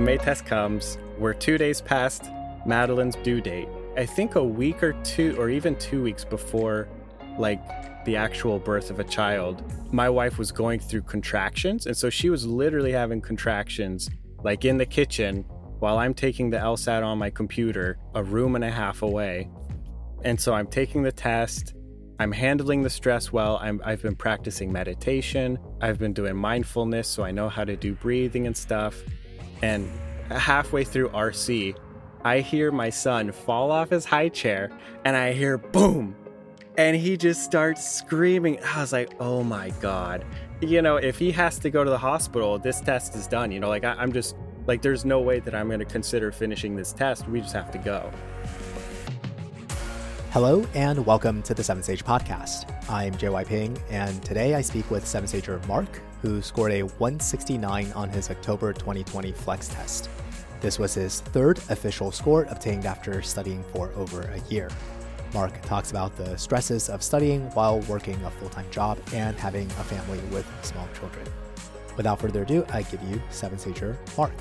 The May test comes. We're two days past Madeline's due date. I think a week or two, or even two weeks before, like the actual birth of a child, my wife was going through contractions. And so she was literally having contractions, like in the kitchen, while I'm taking the LSAT on my computer, a room and a half away. And so I'm taking the test. I'm handling the stress well. I'm, I've been practicing meditation. I've been doing mindfulness, so I know how to do breathing and stuff. And halfway through RC, I hear my son fall off his high chair and I hear boom. And he just starts screaming. I was like, oh my God. You know, if he has to go to the hospital, this test is done. You know, like I, I'm just like, there's no way that I'm going to consider finishing this test. We just have to go. Hello and welcome to the Seven Sage Podcast. I'm JY Ping, and today I speak with Seven Sager Mark, who scored a 169 on his October 2020 flex test. This was his third official score obtained after studying for over a year. Mark talks about the stresses of studying while working a full time job and having a family with small children. Without further ado, I give you Seven Sager Mark.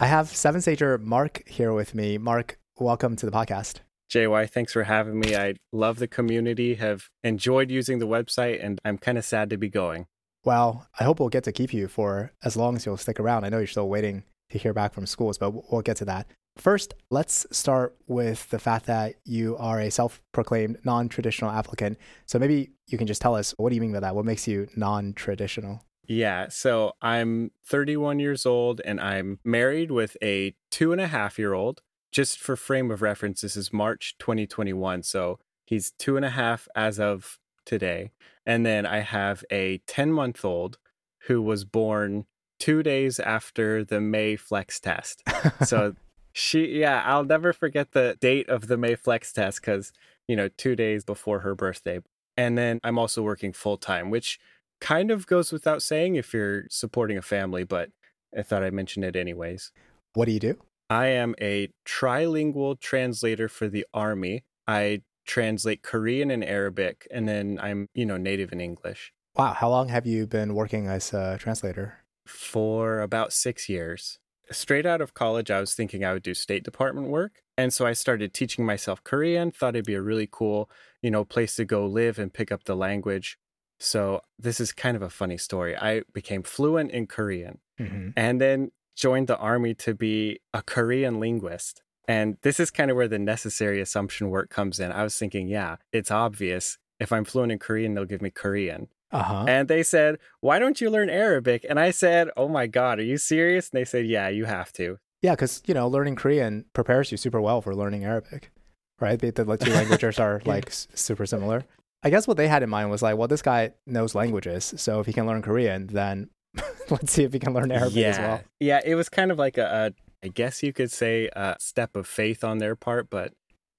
I have Seven Sager Mark here with me. Mark, welcome to the podcast. JY, thanks for having me. I love the community, have enjoyed using the website, and I'm kind of sad to be going. Well, I hope we'll get to keep you for as long as you'll stick around. I know you're still waiting to hear back from schools, but we'll get to that. First, let's start with the fact that you are a self proclaimed non traditional applicant. So maybe you can just tell us what do you mean by that? What makes you non traditional? Yeah, so I'm 31 years old and I'm married with a two and a half year old. Just for frame of reference, this is March 2021. So he's two and a half as of today. And then I have a 10 month old who was born two days after the May Flex test. So she, yeah, I'll never forget the date of the May Flex test because, you know, two days before her birthday. And then I'm also working full time, which kind of goes without saying if you're supporting a family, but I thought I'd mention it anyways. What do you do? I am a trilingual translator for the Army. I translate Korean and Arabic, and then I'm, you know, native in English. Wow. How long have you been working as a translator? For about six years. Straight out of college, I was thinking I would do State Department work. And so I started teaching myself Korean, thought it'd be a really cool, you know, place to go live and pick up the language. So this is kind of a funny story. I became fluent in Korean mm-hmm. and then joined the army to be a Korean linguist. And this is kind of where the necessary assumption work comes in. I was thinking, yeah, it's obvious. If I'm fluent in Korean, they'll give me Korean. Uh-huh. And they said, why don't you learn Arabic? And I said, oh my God, are you serious? And they said, yeah, you have to. Yeah, because, you know, learning Korean prepares you super well for learning Arabic, right? The, the two languages are like super similar. I guess what they had in mind was like, well, this guy knows languages, so if he can learn Korean, then let's see if he can learn Arabic yeah. as well. Yeah, it was kind of like a, a, I guess you could say, a step of faith on their part, but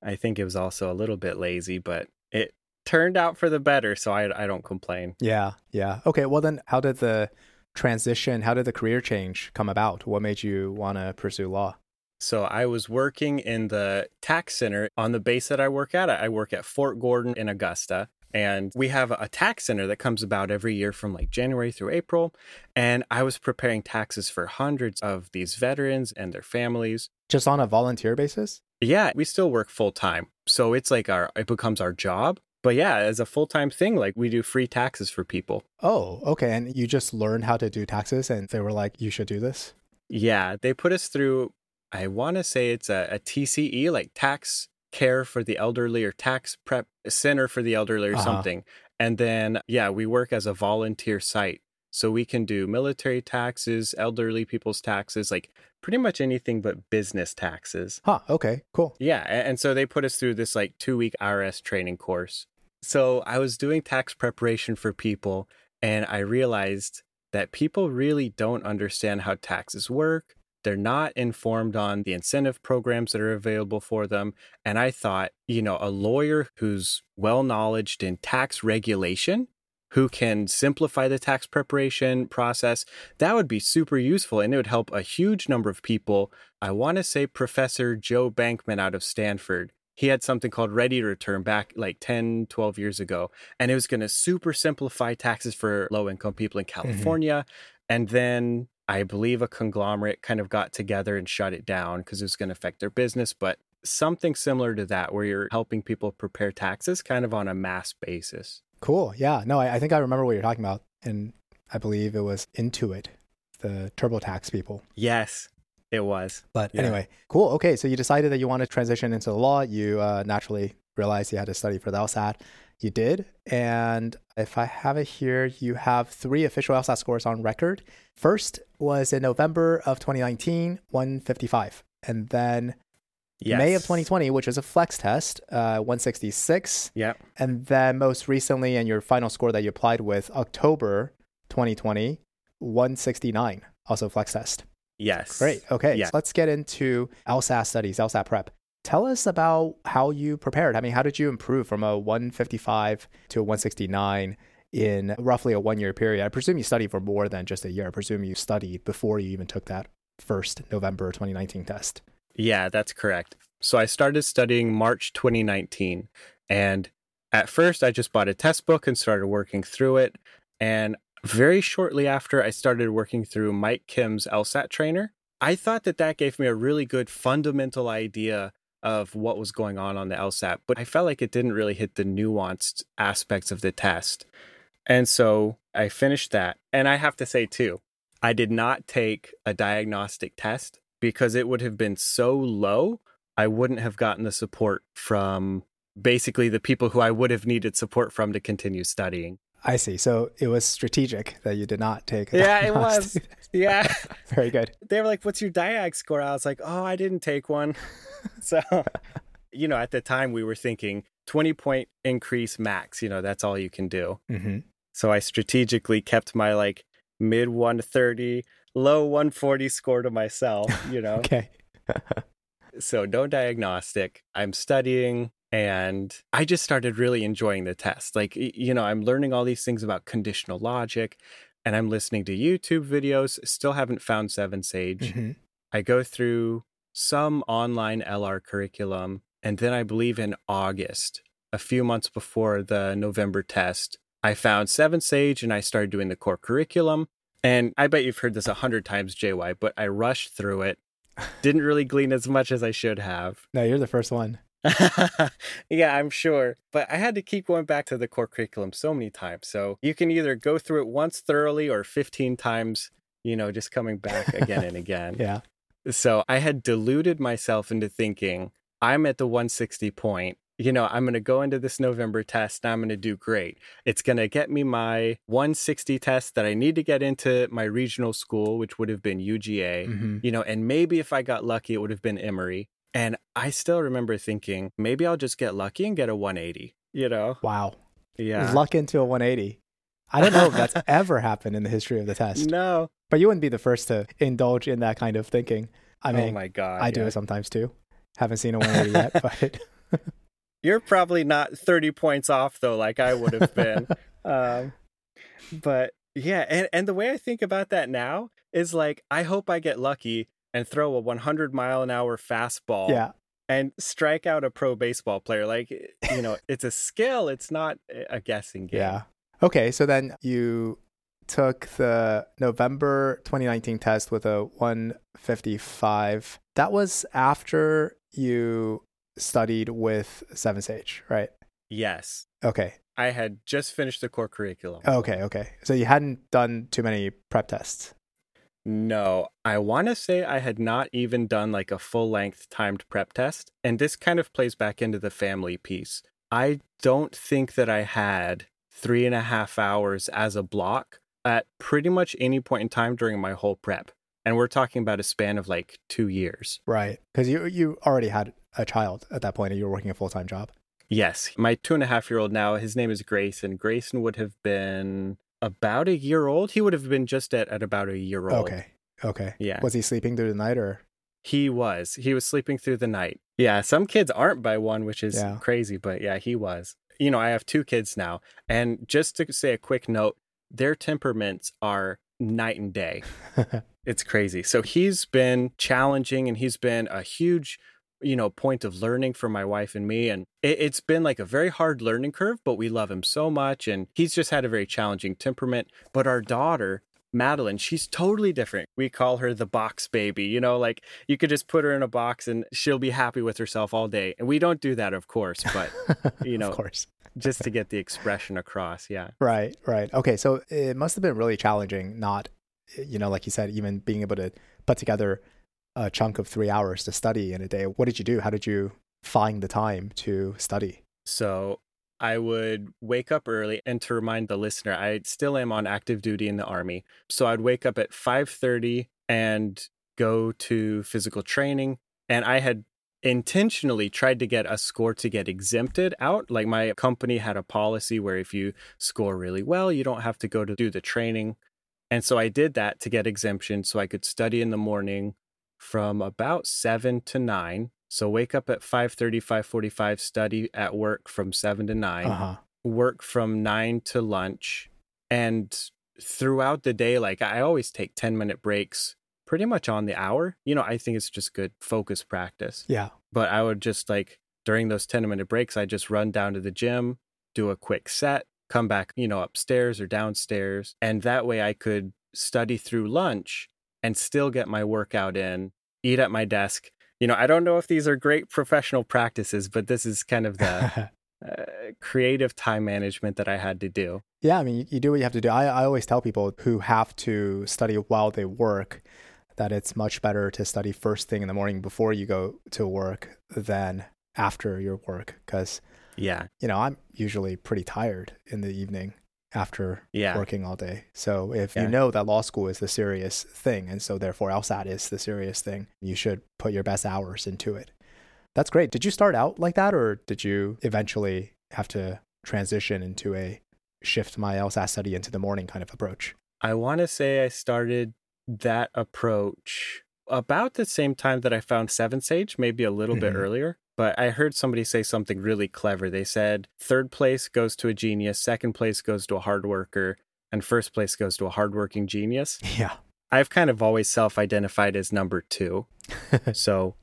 I think it was also a little bit lazy, but it turned out for the better, so I, I don't complain. Yeah, yeah. Okay, well then, how did the transition, how did the career change come about? What made you want to pursue law? So I was working in the tax center on the base that I work at. I work at Fort Gordon in Augusta. And we have a tax center that comes about every year from like January through April. And I was preparing taxes for hundreds of these veterans and their families. Just on a volunteer basis? Yeah, we still work full time. So it's like our, it becomes our job. But yeah, as a full time thing, like we do free taxes for people. Oh, okay. And you just learned how to do taxes and they were like, you should do this? Yeah, they put us through, I want to say it's a, a TCE, like tax care for the elderly or tax prep center for the elderly or uh-huh. something. And then, yeah, we work as a volunteer site. So we can do military taxes, elderly people's taxes, like pretty much anything but business taxes. Huh. Okay. Cool. Yeah. And so they put us through this like two week IRS training course. So I was doing tax preparation for people and I realized that people really don't understand how taxes work. They're not informed on the incentive programs that are available for them. And I thought, you know, a lawyer who's well knowledged in tax regulation, who can simplify the tax preparation process, that would be super useful and it would help a huge number of people. I want to say Professor Joe Bankman out of Stanford he had something called Ready to Return back like 10, 12 years ago. And it was going to super simplify taxes for low income people in California. Mm-hmm. And then I believe a conglomerate kind of got together and shut it down because it was going to affect their business. But something similar to that, where you're helping people prepare taxes kind of on a mass basis. Cool. Yeah. No, I, I think I remember what you're talking about. And I believe it was Intuit, the TurboTax people. Yes. It was. But yeah. anyway, cool. Okay. So you decided that you want to transition into the law. You uh, naturally realized you had to study for the LSAT. You did. And if I have it here, you have three official LSAT scores on record. First was in November of 2019, 155. And then yes. May of 2020, which was a flex test, uh, 166. Yeah. And then most recently, and your final score that you applied with, October 2020, 169, also flex test. Yes. Great. Okay. Yeah. So let's get into LSAT studies, LSAT prep. Tell us about how you prepared. I mean, how did you improve from a 155 to a 169 in roughly a one year period? I presume you studied for more than just a year. I presume you studied before you even took that first November 2019 test. Yeah, that's correct. So I started studying March 2019. And at first, I just bought a test book and started working through it. And very shortly after I started working through Mike Kim's LSAT trainer, I thought that that gave me a really good fundamental idea of what was going on on the LSAT, but I felt like it didn't really hit the nuanced aspects of the test. And so I finished that. And I have to say, too, I did not take a diagnostic test because it would have been so low, I wouldn't have gotten the support from basically the people who I would have needed support from to continue studying. I see. So it was strategic that you did not take. yeah, it was. Yeah. Very good. They were like, "What's your diag score?" I was like, "Oh, I didn't take one." so, you know, at the time we were thinking 20 point increase max. You know, that's all you can do. Mm-hmm. So I strategically kept my like mid 130, low 140 score to myself. You know. okay. so no diagnostic. I'm studying and I just started really enjoying the test. Like, you know, I'm learning all these things about conditional logic and I'm listening to YouTube videos. Still haven't found Seven Sage. Mm-hmm. I go through some online LR curriculum. And then I believe in August, a few months before the November test, I found Seven Sage and I started doing the core curriculum. And I bet you've heard this a hundred times, JY, but I rushed through it. Didn't really glean as much as I should have. No, you're the first one. yeah, I'm sure. But I had to keep going back to the core curriculum so many times. So you can either go through it once thoroughly or 15 times, you know, just coming back again and again. yeah. So I had deluded myself into thinking I'm at the 160 point. You know, I'm going to go into this November test and I'm going to do great. It's going to get me my 160 test that I need to get into my regional school, which would have been UGA. Mm-hmm. You know, and maybe if I got lucky, it would have been Emory. And I still remember thinking, maybe I'll just get lucky and get a 180, you know? Wow. Yeah. Luck into a 180. I don't know if that's ever happened in the history of the test. No. But you wouldn't be the first to indulge in that kind of thinking. I oh mean, oh my God. I yeah. do it sometimes too. Haven't seen a 180 yet, but. You're probably not 30 points off though, like I would have been. um, but yeah, and, and the way I think about that now is like, I hope I get lucky and throw a 100 mile an hour fastball yeah. and strike out a pro baseball player. Like, eh, you know, it's a skill, it's not a guessing game. Yeah. Okay. So then you took the November 2019 test with a 155. That was after you studied with Seven Sage, right? Yes. Okay. I had just finished the core curriculum. Okay, okay. So you hadn't done too many prep tests. No, I want to say I had not even done like a full length timed prep test. And this kind of plays back into the family piece. I don't think that I had three and a half hours as a block at pretty much any point in time during my whole prep. And we're talking about a span of like two years. Right. Because you, you already had a child at that point and you were working a full time job. Yes. My two and a half year old now, his name is Grayson. Grayson would have been about a year old. He would have been just at, at about a year old. Okay. Okay. Yeah. Was he sleeping through the night or? He was. He was sleeping through the night. Yeah. Some kids aren't by one, which is yeah. crazy, but yeah, he was. You know, I have two kids now. And just to say a quick note, their temperaments are night and day. it's crazy. So he's been challenging and he's been a huge you know, point of learning for my wife and me. And it, it's been like a very hard learning curve, but we love him so much. And he's just had a very challenging temperament. But our daughter, Madeline, she's totally different. We call her the box baby. You know, like you could just put her in a box and she'll be happy with herself all day. And we don't do that, of course, but you know, of course. just to get the expression across. Yeah. Right, right. Okay, so it must have been really challenging, not, you know, like you said, even being able to put together a chunk of three hours to study in a day. What did you do? How did you find the time to study? So I would wake up early and to remind the listener, I still am on active duty in the army. So I'd wake up at 5:30 and go to physical training and I had intentionally tried to get a score to get exempted out. Like my company had a policy where if you score really well, you don't have to go to do the training. And so I did that to get exemption so I could study in the morning from about 7 to 9 so wake up at 5:30, 5:45, study at work from 7 to 9, uh-huh. work from 9 to lunch, and throughout the day like I always take 10-minute breaks pretty much on the hour. You know, I think it's just good focus practice. Yeah. But I would just like during those 10-minute breaks I just run down to the gym, do a quick set, come back, you know, upstairs or downstairs, and that way I could study through lunch and still get my workout in, eat at my desk you know, I don't know if these are great professional practices, but this is kind of the uh, creative time management that I had to do. Yeah, I mean, you, you do what you have to do. I, I always tell people who have to study while they work that it's much better to study first thing in the morning before you go to work than after your work because yeah you know i'm usually pretty tired in the evening after yeah. working all day. So if yeah. you know that law school is the serious thing, and so therefore LSAT is the serious thing, you should put your best hours into it. That's great. Did you start out like that, or did you eventually have to transition into a shift my LSAT study into the morning kind of approach? I want to say I started that approach about the same time that I found Seven Sage, maybe a little mm-hmm. bit earlier. But I heard somebody say something really clever. They said third place goes to a genius, second place goes to a hard worker, and first place goes to a hardworking genius. Yeah. I've kind of always self identified as number two. so,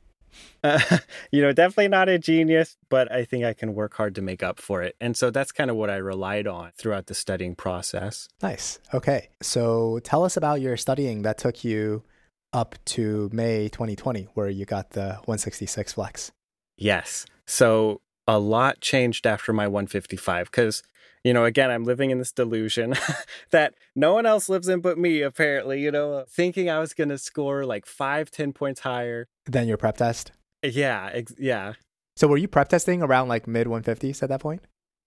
uh, you know, definitely not a genius, but I think I can work hard to make up for it. And so that's kind of what I relied on throughout the studying process. Nice. Okay. So tell us about your studying that took you up to May 2020, where you got the 166 flex. Yes. So a lot changed after my 155 because, you know, again, I'm living in this delusion that no one else lives in but me, apparently, you know, thinking I was going to score like five, 10 points higher than your prep test. Yeah. Ex- yeah. So were you prep testing around like mid 150s at that point?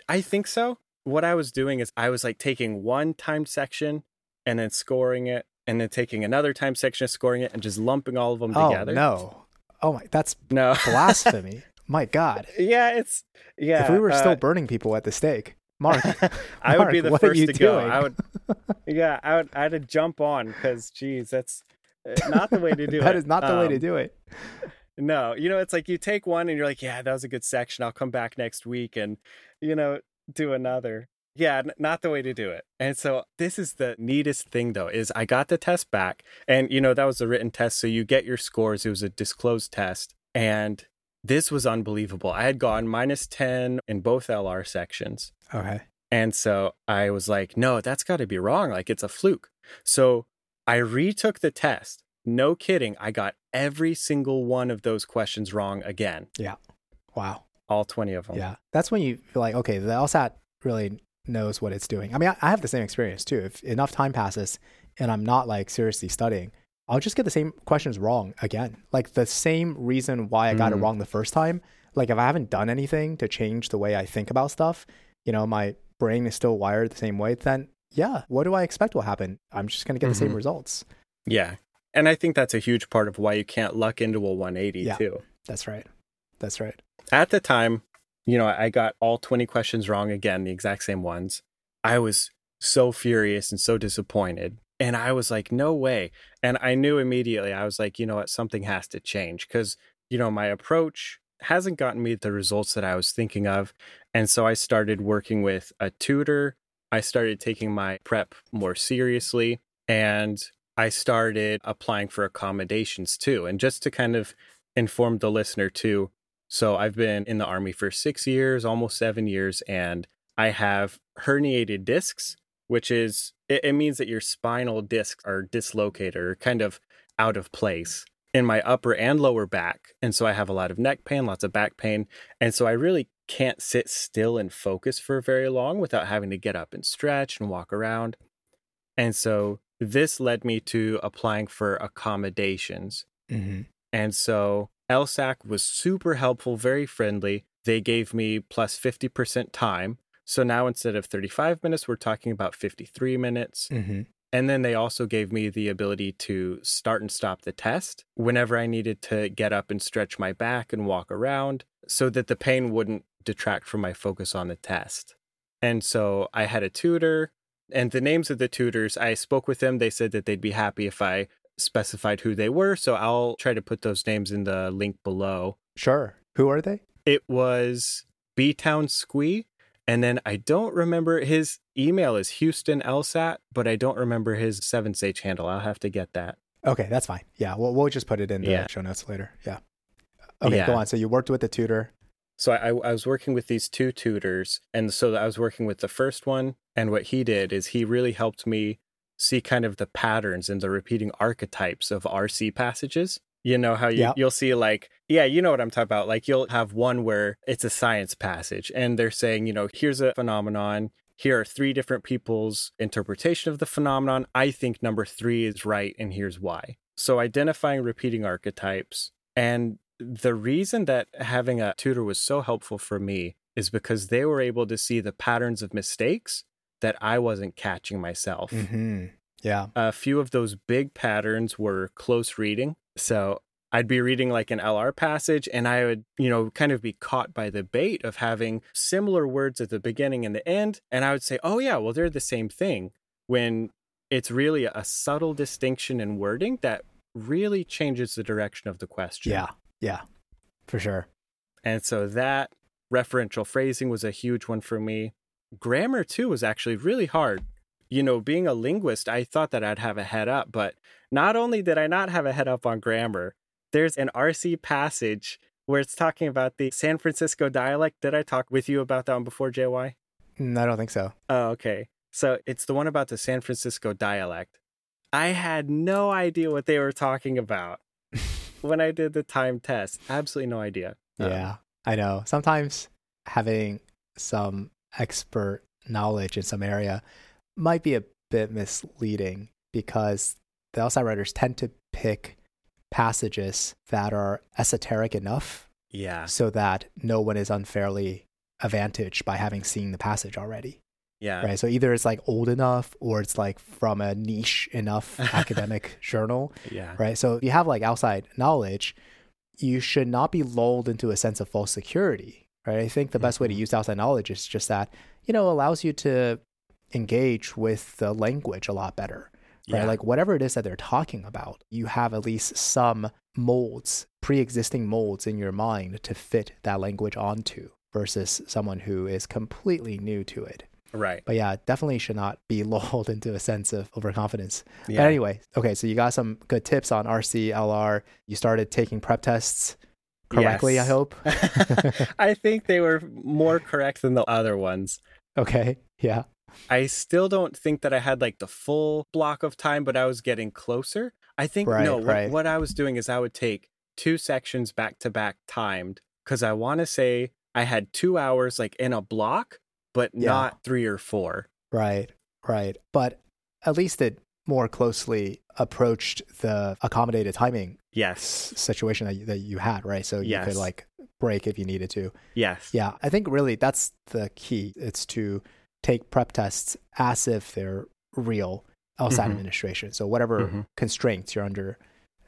I think so. What I was doing is I was like taking one timed section and then scoring it and then taking another time section, scoring it, and just lumping all of them oh, together. No, oh my, that's no blasphemy. my God. Yeah, it's yeah. If we were uh, still burning people at the stake, Mark, I Mark, would be the first to doing? go. I would, yeah, I would. I had to jump on because, geez, that's uh, not the way to do that it. That is not the um, way to um, do it. No, you know, it's like you take one and you're like, yeah, that was a good section. I'll come back next week and, you know, do another. Yeah, n- not the way to do it. And so this is the neatest thing though is I got the test back and you know that was a written test so you get your scores. It was a disclosed test and this was unbelievable. I had gone minus 10 in both LR sections. Okay. And so I was like, no, that's got to be wrong. Like it's a fluke. So I retook the test. No kidding. I got every single one of those questions wrong again. Yeah. Wow. All 20 of them. Yeah. That's when you feel like, okay, the LSAT really knows what it's doing. I mean, I, I have the same experience too. If enough time passes and I'm not like seriously studying, I'll just get the same questions wrong again. Like the same reason why I got mm. it wrong the first time. Like if I haven't done anything to change the way I think about stuff, you know, my brain is still wired the same way, then yeah, what do I expect will happen? I'm just going to get mm-hmm. the same mm-hmm. results. Yeah. And I think that's a huge part of why you can't luck into a 180 yeah, too. That's right. That's right. At the time, you know, I got all 20 questions wrong again, the exact same ones. I was so furious and so disappointed. And I was like, no way. And I knew immediately, I was like, you know what, something has to change because, you know, my approach hasn't gotten me the results that I was thinking of. And so I started working with a tutor. I started taking my prep more seriously and I started applying for accommodations too. And just to kind of inform the listener too. So I've been in the army for six years, almost seven years, and I have herniated discs, which is it, it means that your spinal discs are dislocated or kind of out of place in my upper and lower back. And so I have a lot of neck pain, lots of back pain. And so I really can't sit still and focus for very long without having to get up and stretch and walk around. And so this led me to applying for accommodations. Mm-hmm. And so LSAC was super helpful, very friendly. They gave me plus 50% time. So now instead of 35 minutes, we're talking about 53 minutes. Mm-hmm. And then they also gave me the ability to start and stop the test whenever I needed to get up and stretch my back and walk around so that the pain wouldn't detract from my focus on the test. And so I had a tutor, and the names of the tutors, I spoke with them. They said that they'd be happy if I specified who they were. So I'll try to put those names in the link below. Sure. Who are they? It was B Town Squee. And then I don't remember his email is Houston LSAT, but I don't remember his 7Sage handle. I'll have to get that. Okay, that's fine. Yeah, we'll, we'll just put it in the Yeah. show notes later. Yeah. Okay, Yeah. go on. So you worked with the tutor. So I, I was working with these two tutors. And so I was working with the first one. And what he did is he really helped me see kind of the patterns and the repeating archetypes of RC passages. You know how you, you'll see, like, yeah, you know what I'm talking about. Like, you'll have one where it's a science passage and they're saying, you know, here's a phenomenon. Here are three different people's interpretation of the phenomenon. I think number three is right, and here's why. So, identifying repeating archetypes. And the reason that having a tutor was so helpful for me is because they were able to see the patterns of mistakes that I wasn't catching myself. Mm-hmm. Yeah. A few of those big patterns were close reading. So I'd be reading like an LR passage and I would, you know, kind of be caught by the bait of having similar words at the beginning and the end. And I would say, oh, yeah, well, they're the same thing. When it's really a subtle distinction in wording that really changes the direction of the question. Yeah. Yeah. For sure. And so that referential phrasing was a huge one for me. Grammar, too, was actually really hard. You know, being a linguist, I thought that I'd have a head up, but not only did I not have a head up on grammar, there's an RC passage where it's talking about the San Francisco dialect. Did I talk with you about that one before, JY? Mm, I don't think so. Oh, okay. So it's the one about the San Francisco dialect. I had no idea what they were talking about when I did the time test. Absolutely no idea. Um, Yeah, I know. Sometimes having some expert knowledge in some area might be a bit misleading because the outside writers tend to pick passages that are esoteric enough yeah. so that no one is unfairly advantaged by having seen the passage already. Yeah. Right. So either it's like old enough or it's like from a niche enough academic journal Yeah. right? So if you have like outside knowledge, you should not be lulled into a sense of false security, right? I think the best way to Mhm. use outside knowledge is just that, you know, allows you to engage with the language a lot better, right? Yeah. Like whatever it is that they're talking about, you have at least some molds, pre-existing molds in your mind to fit that language onto versus someone who is completely new to it. Right. But yeah, definitely should not be lulled into a sense of overconfidence. Yeah. But anyway, okay, so you got some good tips on RC, LR. You started taking prep tests correctly, Yes. I hope. I think they were more correct than the other ones. okay, yeah. I still don't think that I had like the full block of time, but I was getting closer. I think Right, no, what, right. what I was doing is I would take two sections back to back timed because I want to say I had two hours like in a block, but Yeah. not three or four. Right, right. But at least it more closely approached the accommodated timing Yes. situation that you, that you had, right? So you Yes. could like break if you needed to. Yes. Yeah, I think really that's the key. It's to take prep tests as if they're real outside Mhm. administration. So whatever Mhm. constraints you're under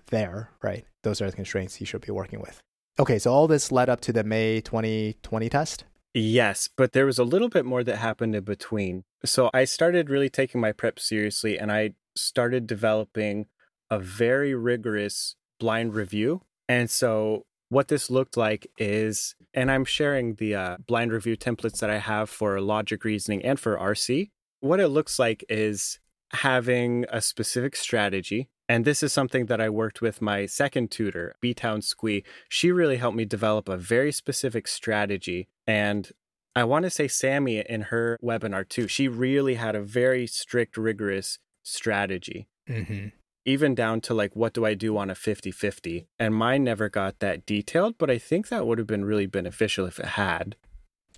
there, right? Those are the constraints you should be working with. Okay, so all this led up to the May 2020 test. Yes, but there was a little bit more that happened in between. So I started really taking my prep seriously and I started developing a very rigorous blind review. And so what this looked like is, and I'm sharing the uh, blind review templates that I have for logic reasoning and for RC. What it looks like is having a specific strategy And this is something that I worked with my second tutor, B Town Squee. She really helped me develop a very specific strategy. And I want to say Sammy in her webinar too, she really had a very strict, rigorous strategy. Mm-hmm. Even down to like, what do I do on a 50 50? And mine never got that detailed, but I think that would have been really beneficial if it had.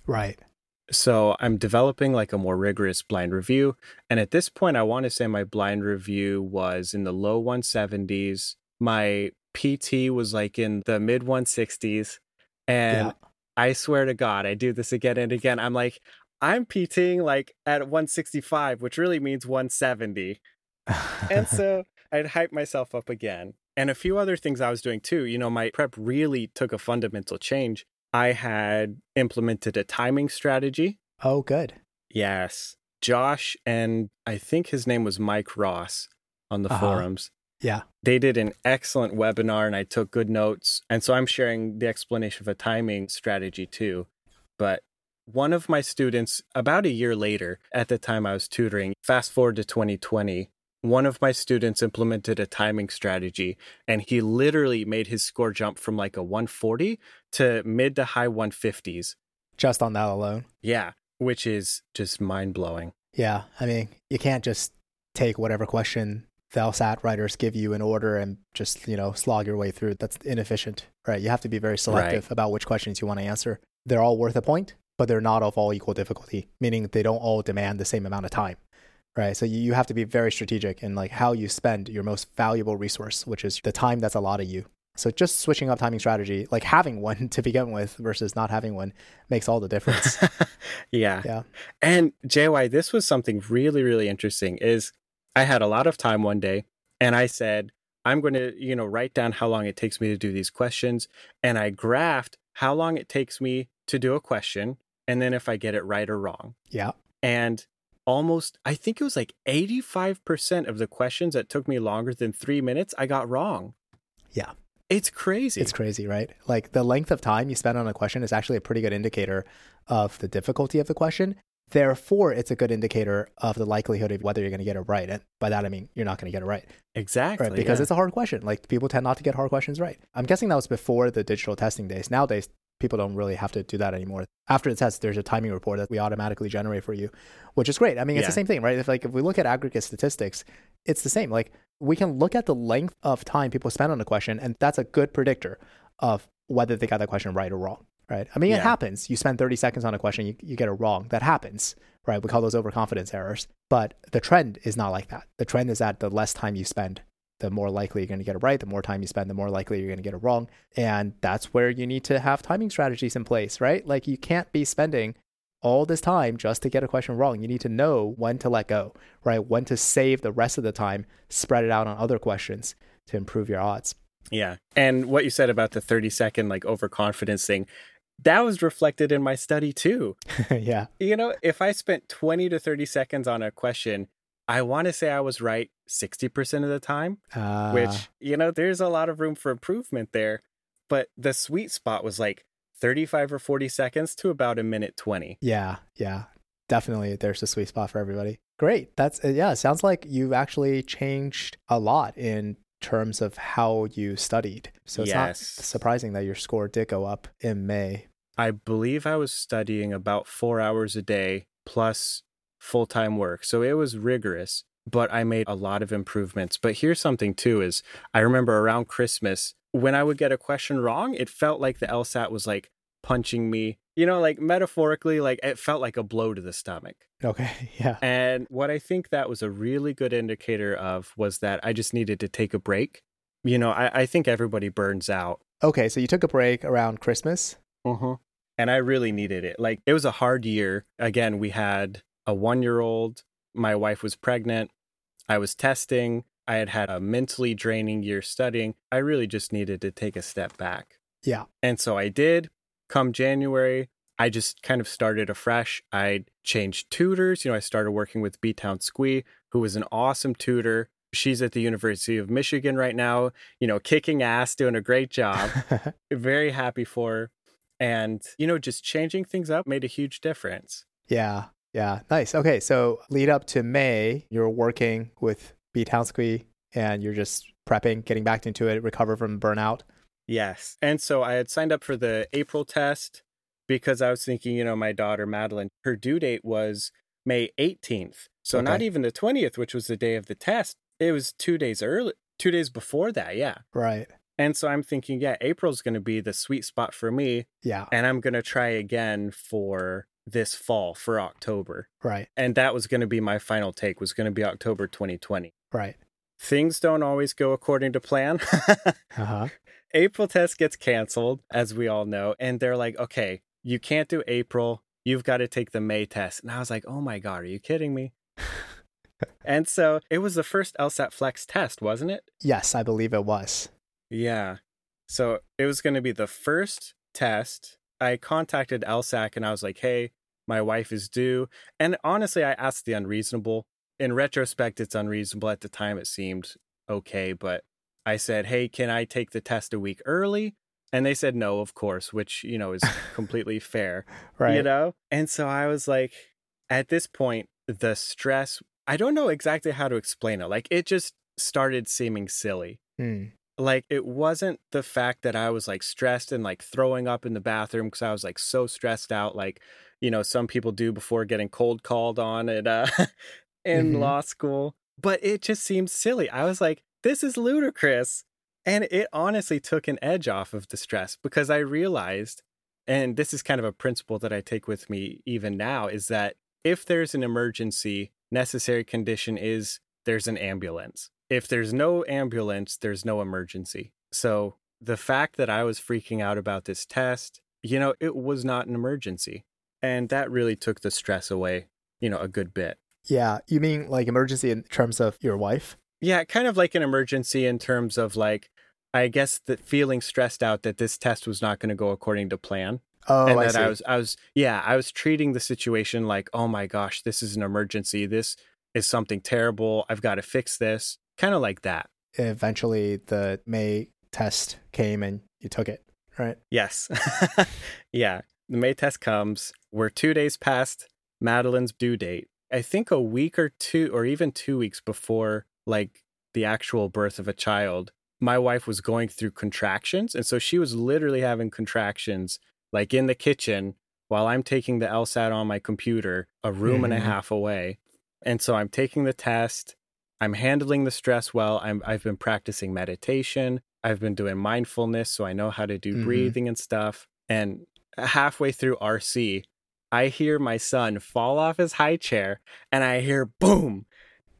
Right. So I'm developing like a more rigorous blind review. And at this point, I want to say my blind review was in the low 170s. My PT was like in the mid 160s. And Yeah. I swear to God, I do this again and again. I'm like, I'm PTing like at 165, which really means 170. And so I'd hype myself up again. And a few other things I was doing too. You know, my prep really took a fundamental change. I had implemented a timing strategy. oh, good. Yes. Josh and I think his name was Mike Ross on the Uh-huh. forums. Yeah. They did an excellent webinar and I took good notes. And so I'm sharing the explanation of a timing strategy too. But one of my students, about a year later, at the time I was tutoring, fast forward to 2020, one of my students implemented a timing strategy and he literally made his score jump from like a 140 to mid to high 150s. Just on that alone. Yeah, which is just mind blowing. Yeah. I mean, you can't just take whatever question the LSAT writers give you in order and just, you know, slog your way through. That's inefficient, right? You have to be very selective about which questions you want to answer. They're all worth a point, but they're not of all equal difficulty, meaning they don't all demand the same amount of time. Right. So you have to be very strategic in like how you spend your most valuable resource, which is the time that's allotted you. So just switching up timing strategy, like having one to begin with versus not having one makes all the difference. yeah. Yeah. And JY, this was something really, really interesting is I had a lot of time one day and I said, I'm going to, you know, write down how long it takes me to do these questions. And I graphed how long it takes me to do a question. And then if I get it right or wrong. yeah. And almost, I think it was like 85% of the questions that took me longer than three minutes, I got wrong. Yeah. It's crazy. It's crazy, right? Like the length of time you spend on a question is actually a pretty good indicator of the difficulty of the question. Therefore, it's a good indicator of the likelihood of whether you're going to get it right. And by that, I mean you're not going to get it right, exactly. right? Because yeah. it's a hard question. Like people tend not to get hard questions right. I'm guessing that was before the digital testing days. Nowadays, people don't really have to do that anymore. After the test, there's a timing report that we automatically generate for you, which is great. I mean, it's the same thing, right? If like if we look at aggregate statistics, it's the same. Like we can look at the length of time people spend on a question, and that's a good predictor of whether they got that question right or wrong, right? I mean, it happens. You spend 30 seconds on a question, you, you get it wrong. That happens, right? We call those overconfidence errors. But the trend is not like that. The trend is that the less time you spend, the more likely you're going to get it right. The more time you spend, the more likely you're going to get it wrong. And that's where you need to have timing strategies in place, right? Like you can't be spending all this time just to get a question wrong. You need to know when to let go, right? When to save the rest of the time, spread it out on other questions to improve your odds. Yeah. And what you said about the 30 second like overconfidence thing, that was reflected in my study too. yeah. You know, if I spent 20 to 30 seconds on a question, I want to say I was right 60% of the time, Uh, which, you know, there's a lot of room for improvement there. But the sweet spot was like 35 or 40 seconds to about a minute 20. Yeah, yeah. Definitely there's a sweet spot for everybody. Great. That's uh, yeah, sounds like you've actually changed a lot in terms of how you studied. So it's not Yes. surprising that your score did go up in May. I believe I was studying about four hours a day plus full time work. So it was rigorous, but I made a lot of improvements. But here's something too is I remember around Christmas, when I would get a question wrong, it felt like the LSAT was like punching me, you know, like metaphorically, like it felt like a blow to the stomach. Okay. Yeah. And what I think that was a really good indicator of was that I just needed to take a break. You know, I, I think everybody burns out. Okay, so you took a break around Christmas. Mm-hmm. And I really needed it. Like it was a hard year. Again, we had a one year old. My wife was pregnant. I was testing. I had had a mentally draining year studying. I really just needed to take a step back. Yeah. And so I did. Come January, I just kind of started afresh. I changed tutors. You know, I started working with B Town Squee, who was an awesome tutor. She's at the University of Michigan right now, you know, kicking ass, doing a great job. Very happy for her. And, you know, just changing things up made a huge difference. yeah. Yeah. Nice. Okay, so lead up to May, you're working with B Town and you're just prepping, getting back into it, recover from burnout. Yes. And so I had signed up for the April test because I was thinking, you know, my daughter Madeline, her due date was May 18th. So okay. not even the 20th, which was the day of the test. It was 2 days early, 2 days before that, yeah. Right. And so I'm thinking, yeah, April's going to be the sweet spot for me. Yeah. And I'm going to try again for this fall for October. Right. And that was going to be my final take was going to be October 2020. Right. Things don't always go according to plan. uh-huh. April test gets canceled, as we all know, and they're like, "Okay, you can't do April. You've got to take the May test." And I was like, "Oh my god, are you kidding me?" and so it was the first LSAT Flex test, wasn't it? Yes, I believe it was. Yeah. So it was going to be the first test. I contacted LSAC and I was like, hey, my wife is due. And honestly, I asked the unreasonable. In retrospect, it's unreasonable. At the time, it seemed okay. But I said, hey, can I take the test a week early? And they said no, of course, which, you know, is completely fair. Right. You know? And so I was like, at this point, the stress, I don't know exactly how to explain it. Like, it just started seeming silly. Mm like it wasn't the fact that I was like stressed and like throwing up in the bathroom because I was like so stressed out, like you know some people do before getting cold called on at uh, in mm-hmm. law school. But it just seemed silly. I was like, this is ludicrous, and it honestly took an edge off of the stress because I realized, and this is kind of a principle that I take with me even now, is that if there's an emergency, necessary condition is there's an ambulance if there's no ambulance, there's no emergency. So the fact that I was freaking out about this test, you know, it was not an emergency. And that really took the stress away, you know, a good bit. Yeah. You mean like emergency in terms of your wife? Yeah, kind of like an emergency in terms of like, I guess that feeling stressed out that this test was not going to go according to plan. Oh, and I that see. I was, I was, yeah, I was treating the situation like, oh my gosh, this is an emergency. This is something terrible. I've got to fix this kind of like that. Eventually, the May test came and you took it, right? Yes. yeah. The May test comes. We're two days past Madeline's due date. I think a week or two, or even two weeks before, like the actual birth of a child, my wife was going through contractions. And so she was literally having contractions, like in the kitchen, while I'm taking the LSAT on my computer, a room mm-hmm. and a mm-hmm. half away. And so I'm taking the test. I'm handling the stress well. I'm, I've been practicing meditation. I've been doing mindfulness, so I know how to do mm-hmm. breathing and stuff. And halfway through RC, I hear my son fall off his high chair and I hear boom.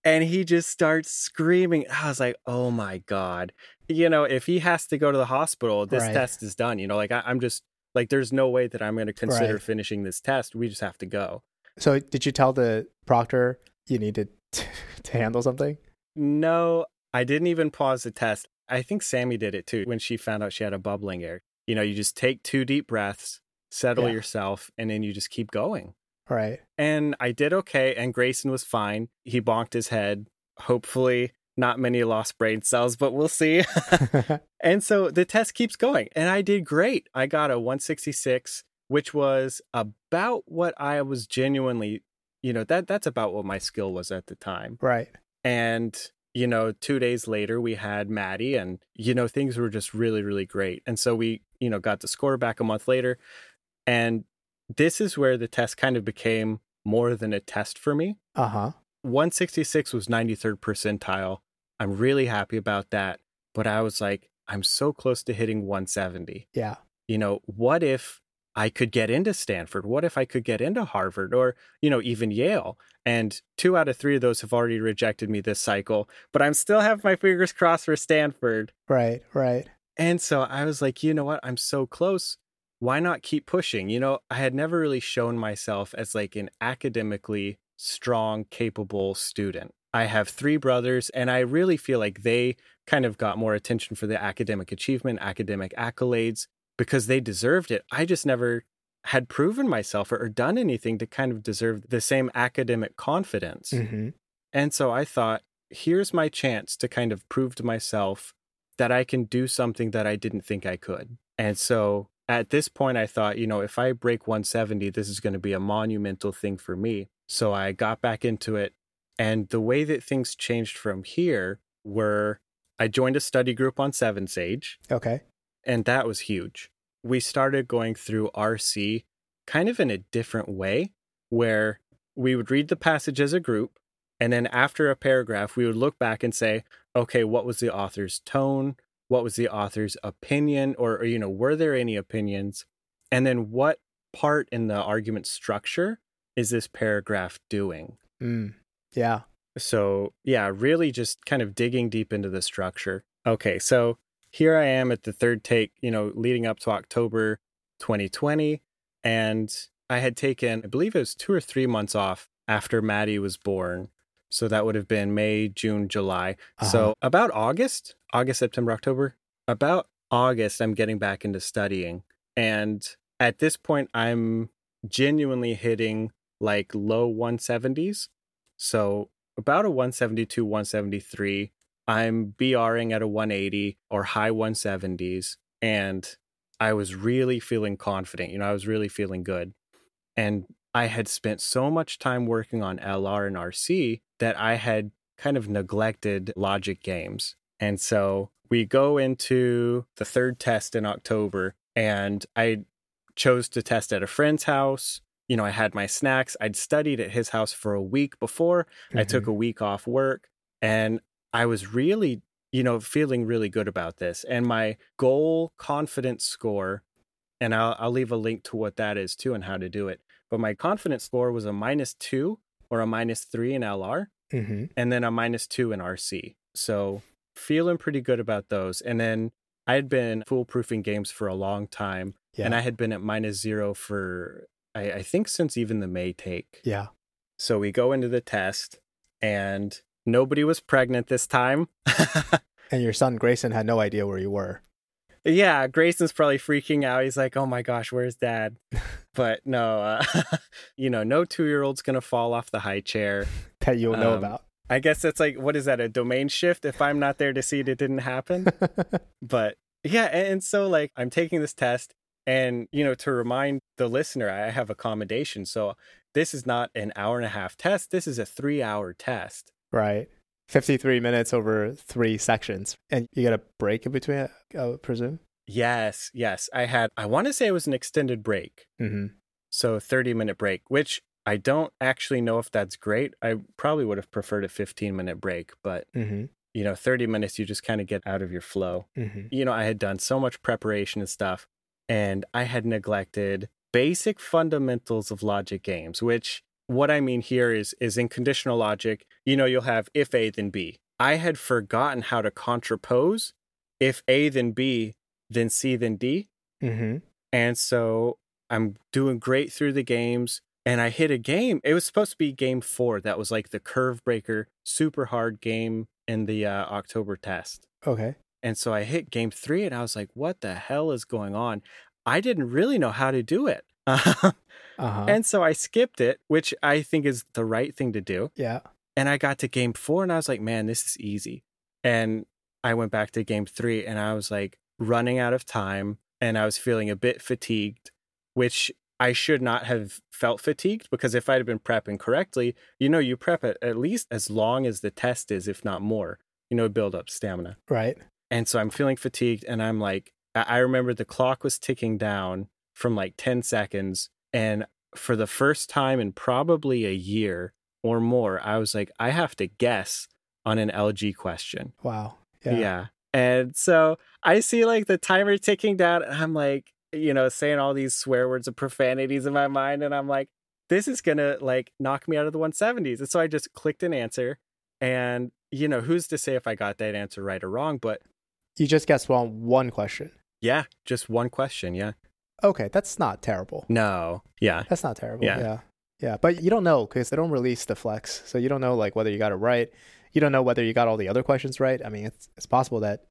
And he just starts screaming. I was like, oh my God. You know, if he has to go to the hospital, this right. test is done. You know, like I, am just like, there's no way that I'm going to consider right. finishing this test. We just have to go. So, did you tell the proctor you needed to, to handle something? No, I didn't even pause the test. I think Sammy did it too when she found out she had a bubbling ear. You know, you just take two deep breaths, settle yeah. yourself, and then you just keep going. Right. And I did okay, and Grayson was fine. He bonked his head. Hopefully, not many lost brain cells, but we'll see. and so the test keeps going, and I did great. I got a 166, which was about what I was genuinely you know that that's about what my skill was at the time. Right. And you know 2 days later we had Maddie and you know things were just really really great. And so we you know got the score back a month later. And this is where the test kind of became more than a test for me. Uh-huh. 166 was 93rd percentile. I'm really happy about that. But i was like i'm so close to hitting 170 yeah. You know what if I could get into Stanford? What if I could get into Harvard or, you know, even Yale? And two out of three of those have already rejected me this cycle, but I'm still have my fingers crossed for Stanford. Right, right. And so I was like, you know what? I'm so close. Why not keep pushing? You know, I had never really shown myself as like an academically strong, capable student. I have three brothers, and I really feel like they kind of got more attention for the academic achievement, academic accolades because they deserved it. I just never had proven myself or, or done anything to kind of deserve the same academic confidence. Mm-hmm. And so I thought, here's my chance to kind of prove to myself that I can do something that I didn't think I could. And so at this point, I thought, you know, if I break 170, this is going to be a monumental thing for me. So I got back into it. And the way that things changed from here were I joined a study group on Seven Sage, Okay. And that was huge. We started going through RC kind of in a different way, where we would read the passage as a group, and then after a paragraph, we would look back and say, okay, what was the author's tone? What was the author's opinion? Or, or you know, were there any opinions? And then what part in the argument structure is this paragraph doing? Mm. Yeah. So, yeah, really just kind of digging deep into the structure. Okay, so here I am at the third take, you know, leading up to October 2020. And I had taken, I believe it was two or three months off after Maddie was born. So that would have been May, June, July. Uh-huh. So about August, August, September, October, about August, I'm getting back into studying. And at this point, I'm genuinely hitting like low 170s. So about a 172, 173. I'm BRing at a 180 or high 170s. And I was really feeling confident. You know, I was really feeling good. And I had spent so much time working on LR and RC that I had kind of neglected logic games. And so we go into the third test in October, and I chose to test at a friend's house. You know, I had my snacks. I'd studied at his house for a week before. I took mm-hmm. a week off work, and I was really, you know, feeling really good about this. And my goal confidence score, and I'll, I'll leave a link to what that is too and how to do it. But my confidence score was a minus two or a minus three in LR, hmm and then a minus two in RC. So feeling pretty good about those. And then I had been foolproofing games for a long time, Yeah. and I had been at minus zero for, I, I think, since even the May take. yeah. So we go into the test, and nobody was pregnant this time. And your son Grayson had no idea where you were. yeah, Grayson's probably freaking out. He's like, "Oh my gosh, where's dad?" But no, uh, you know, no two-year-old's gonna fall off the high chair. That you'll know Um, about. I guess that's like, what is that? A domain shift? If I'm not there to see it, it didn't happen. but yeah, and, and so like I'm taking this test, and you know, to remind the listener, I have accommodation, so this is not an hour and a half test. This is a three-hour test. Right. 53 minutes over three sections. And you get a break in between, I would presume? Yes, yes. I had. I want to say it was an extended break. Mm-hmm. So 30 minute break, which I don't actually know if that's great. I probably would have preferred a 15 minute break, but Mm-hmm. you know, 30 minutes, you just kind of get out of your flow. Mm-hmm. You know, I had done so much preparation and stuff, and I had neglected basic fundamentals of logic games, which what I mean here is is in conditional logic, you know, you'll have if A then B. I had forgotten how to contrapose if A then B, then C then D. Mm-hmm. And so I'm doing great through the games. And I hit a game. It was supposed to be game four. That was like the curve breaker, super hard game in the uh, October test. Okay. And so I hit game three and I was like, what the hell is going on? I didn't really know how to do it. Uh-huh. and so I skipped it, which I think is the right thing to do. yeah. And I got to game four and I was like, man, this is easy. And I went back to game three and I was like running out of time and I was feeling a bit fatigued, which I should not have felt fatigued because if I'd have been prepping correctly, you know, you prep it at least as long as the test is, if not more, you know, build up stamina. Right. And so I'm feeling fatigued and I'm like, I I remember the clock was ticking down from like 10 seconds. And for the first time in probably a year or more, I was like, I have to guess on an LG question. Wow. Yeah. Yeah. And so I see like the timer ticking down and I'm like, you know, saying all these swear words and profanities in my mind. And I'm like, this is going to like knock me out of the 170s. And so I just clicked an answer. And, you know, who's to say if I got that answer right or wrong? But You just guessed wrong one question. yeah, just one question. Yeah. Okay. That's not terrible. No. Yeah. That's not terrible. Yeah. Yeah. Yeah. But you don't know because they don't release the flex. So you don't know like whether you got it right. You don't know whether you got all the other questions right. I mean, it's, it's possible that,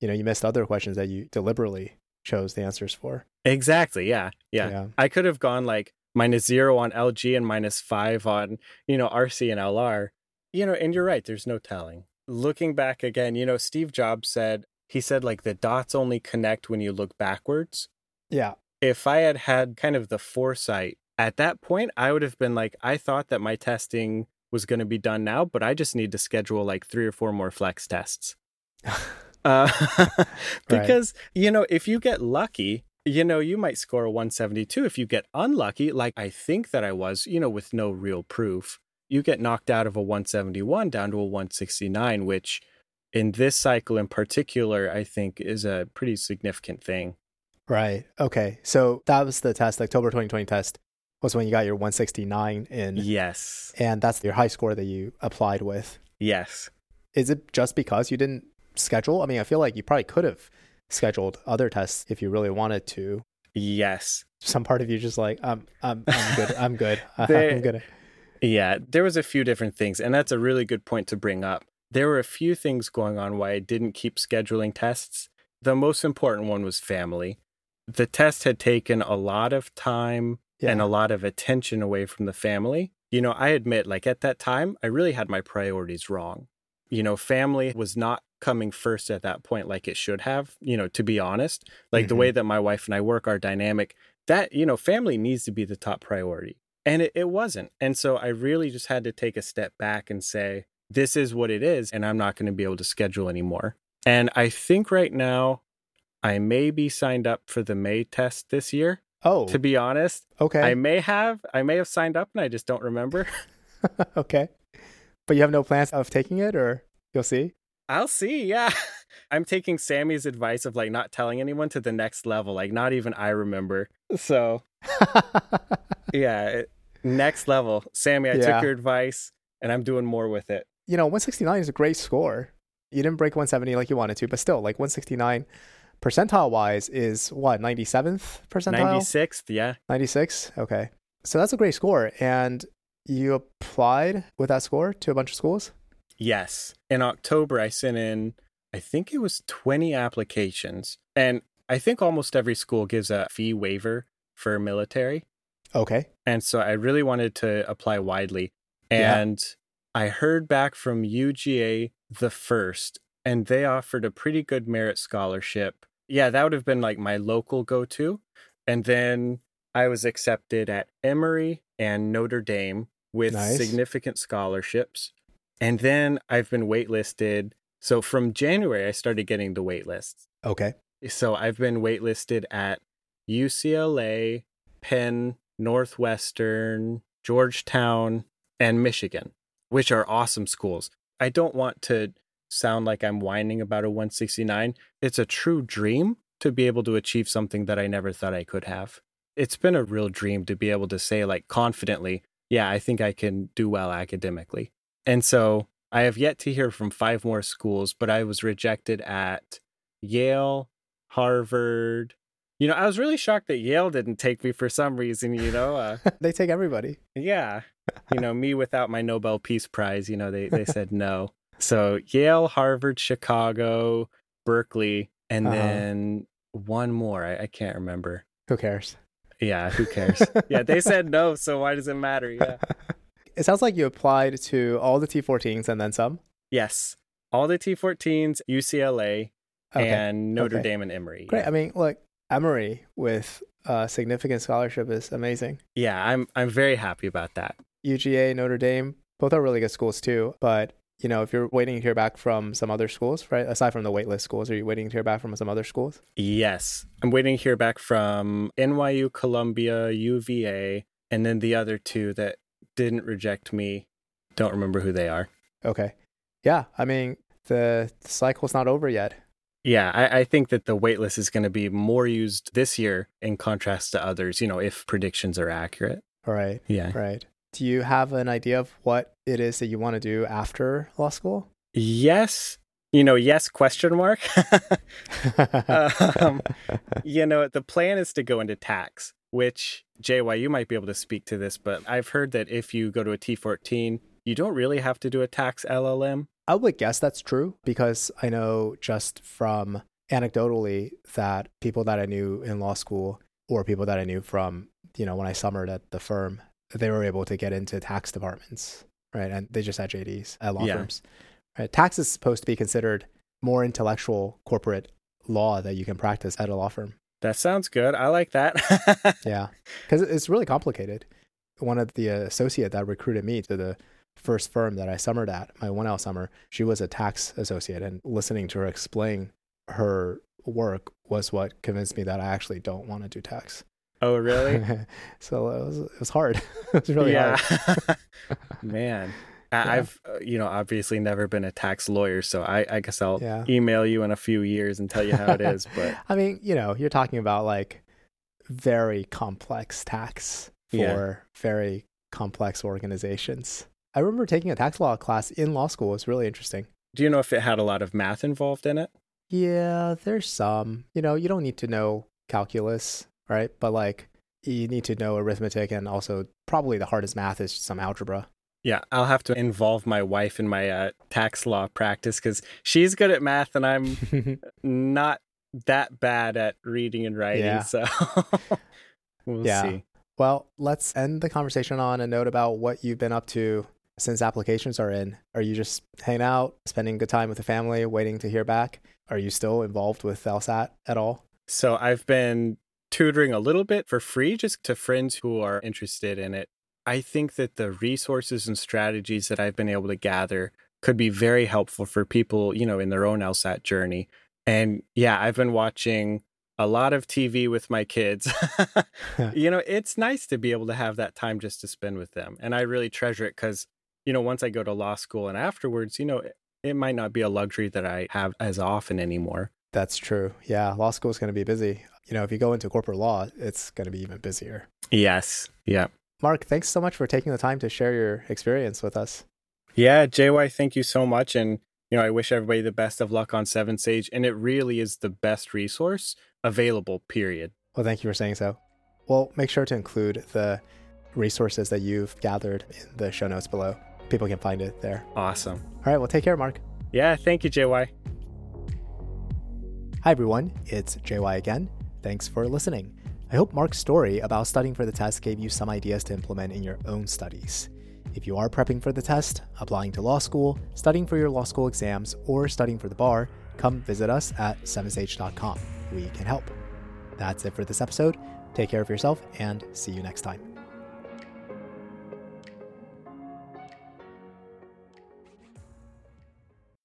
you know, you missed other questions that you deliberately chose the answers for. Exactly. Yeah. Yeah. Yeah. I could have gone like minus zero on LG and minus five on, you know, RC and LR. You know, and you're right, there's no telling. Looking back again, you know, Steve Jobs said, he said like the dots only connect when you look backwards. Yeah. If I had had kind of the foresight at that point, I would have been like, I thought that my testing was going to be done now, but I just need to schedule like three or four more flex tests. uh, because, right. you know, if you get lucky, you know, you might score a 172. If you get unlucky, like I think that I was, you know, with no real proof, you get knocked out of a 171 down to a 169, which in this cycle in particular, I think is a pretty significant thing. Right. Okay. So that was the test, October 2020 test was when you got your 169 in. Yes. And that's your high score that you applied with. Yes. Is it just because you didn't schedule? I mean, I feel like you probably could have scheduled other tests if you really wanted to. Yes. Some part of you just like, I'm, I'm, I'm good. I'm good. I'm good. Yeah, there was a few different things, and that's a really good point to bring up. There were a few things going on why I didn't keep scheduling tests. The most important one was family. The test had taken a lot of time yeah. and a lot of attention away from the family. You know, I admit, like at that time, I really had my priorities wrong. You know, family was not coming first at that point like it should have, you know, to be honest. Like mm-hmm. the way that my wife and I work, our dynamic, that, you know, family needs to be the top priority. And it, it wasn't. And so I really just had to take a step back and say, this is what it is, and I'm not going to be able to schedule anymore. And I think right now I may be signed up for the May test this year. Oh. To be honest. Okay. I may have I may have signed up and I just don't remember. okay. But you have no plans of taking it or you'll see? I'll see. Yeah. I'm taking Sammy's advice of like not telling anyone to the next level. Like not even I remember. So Yeah, eh, next level. Sammy, I yeah. took your advice and I'm doing more with it. You know, 169 is a great score. You didn't break 170 like you wanted to, but still like 169 percentile wise is what 97th percentile? 96th yeah. 96 okay. So that's a great score. And you applied with that score to a bunch of schools? Yes. In october i sent in i think it was 20 applications. And i think almost every school gives a fee waiver for military. Okay. And so i really wanted to apply widely. And yeah. i heard back from uga the first and they offered a pretty good merit scholarship yeah, that would have been like my local go to. And then I was accepted at Emory and Notre Dame with nice. significant scholarships. And then I've been waitlisted. So from January, I started getting the waitlists. Okay. So I've been waitlisted at UCLA, Penn, Northwestern, Georgetown, and Michigan, which are awesome schools. I don't want to sound like I'm whining about a 169. It's a true dream to be able to achieve something that I never thought I could have. It's been a real dream to be able to say, like, confidently, yeah, I think I can do well academically. And so I have yet to hear from five more schools, but I was rejected at Yale, Harvard. You know, I was really shocked that Yale didn't take me for some reason, you know. Uh, they take everybody. Yeah. You know, me without my Nobel Peace Prize, you know, they, they said no. So Yale, Harvard, Chicago, Berkeley, and uh-huh. then one more. I, I can't remember. Who cares? Yeah, who cares? yeah, they said no, so why does it matter? Yeah. It sounds like you applied to all the T14s and then some. Yes, all the T14s, UCLA, okay. and Notre okay. Dame and Emory. Great. Yeah. I mean, look, Emory with a significant scholarship is amazing. Yeah, I'm I'm very happy about that. UGA, Notre Dame, both are really good schools too. But you know, if you're waiting to hear back from some other schools, right? Aside from the waitlist schools, are you waiting to hear back from some other schools? Yes. I'm waiting to hear back from NYU, Columbia, UVA, and then the other two that didn't reject me. Don't remember who they are. Okay. Yeah. I mean, the, the cycle's not over yet. Yeah, I, I, think that the waitlist is going to be more used this year in contrast to others, you know, if predictions are accurate. Right. Yeah. Right do you have an idea of what it is that you want to do after law school? Yes. You know, yes, question mark. um, you know, the plan is to go into tax, which, JY, you might be able to speak to this, but I've heard that if you go to a T14, you don't really have to do a tax LLM. I would guess that's true because I know just from anecdotally that people that I knew in law school or people that I knew from, you know, when I summered at the firm they were able to get into tax departments, right? And they just had JDs at law yeah. firms. Right? Tax is supposed to be considered more intellectual corporate law that you can practice at a law firm. That sounds good. I like that. yeah, because it's really complicated. One of the associate that recruited me to the first firm that I summered at, my 1L summer, she was a tax associate and listening to her explain her work was what convinced me that I actually don't want to do tax. Oh, really? so it was it was hard. it was really yeah. hard. Man. Yeah. I've, uh, you know, obviously never been a tax lawyer, so I, I guess I'll Yeah. email you in a few years and tell you how it is. But I mean, you know, you're talking about like very complex tax for Yeah. very complex organizations. I remember taking a tax law class in law school. It was really interesting. do you know if it had a lot of math involved in it? Yeah, there's some. You know, you don't need to know calculus, right? But like you need to know arithmetic and also probably the hardest math is some algebra. Yeah, I'll have to involve my wife in my uh, tax law practice because she's good at math and I'm not that bad at reading and writing. Yeah. So we'll Yeah. see. well, let's end the conversation on a note about what you've been up to since applications are in. Are you just hanging out, spending good time with the family, waiting to hear back? Are you still involved with LSAT at all? So I've been tutoring a little bit for free just to friends who are interested in it. I think that the resources and strategies that I've been able to gather could be very helpful for people, you know, in their own LSAT journey. And yeah, I've been watching a lot of TV with my kids. you know, it's nice to be able to have that time just to spend with them. And I really treasure it because, you know, once I go to law school and afterwards, you know, it, it might not be a luxury that I have as often anymore. That's true. Yeah, law school is going to be busy. You know, if you go into corporate law, it's going to be even busier. Yes. Yeah. Mark, thanks so much for taking the time to share your experience with us. Yeah, JY, thank you so much. And, you know, I wish everybody the best of luck on Seven Sage. And it really is the best resource available, period. Well, thank you for saying so. Well, make sure to include the resources that you've gathered in the show notes below. People can find it there. Awesome. All right, well, take care, Mark. Yeah, thank you, JY. Hi, everyone. It's JY again. Thanks for listening. I hope Mark's story about studying for the test gave you some ideas to implement in your own studies. If you are prepping for the test, applying to law school, studying for your law school exams, or studying for the bar, come visit us at 7sage.com. We can help. That's it for this episode. Take care of yourself and see you next time.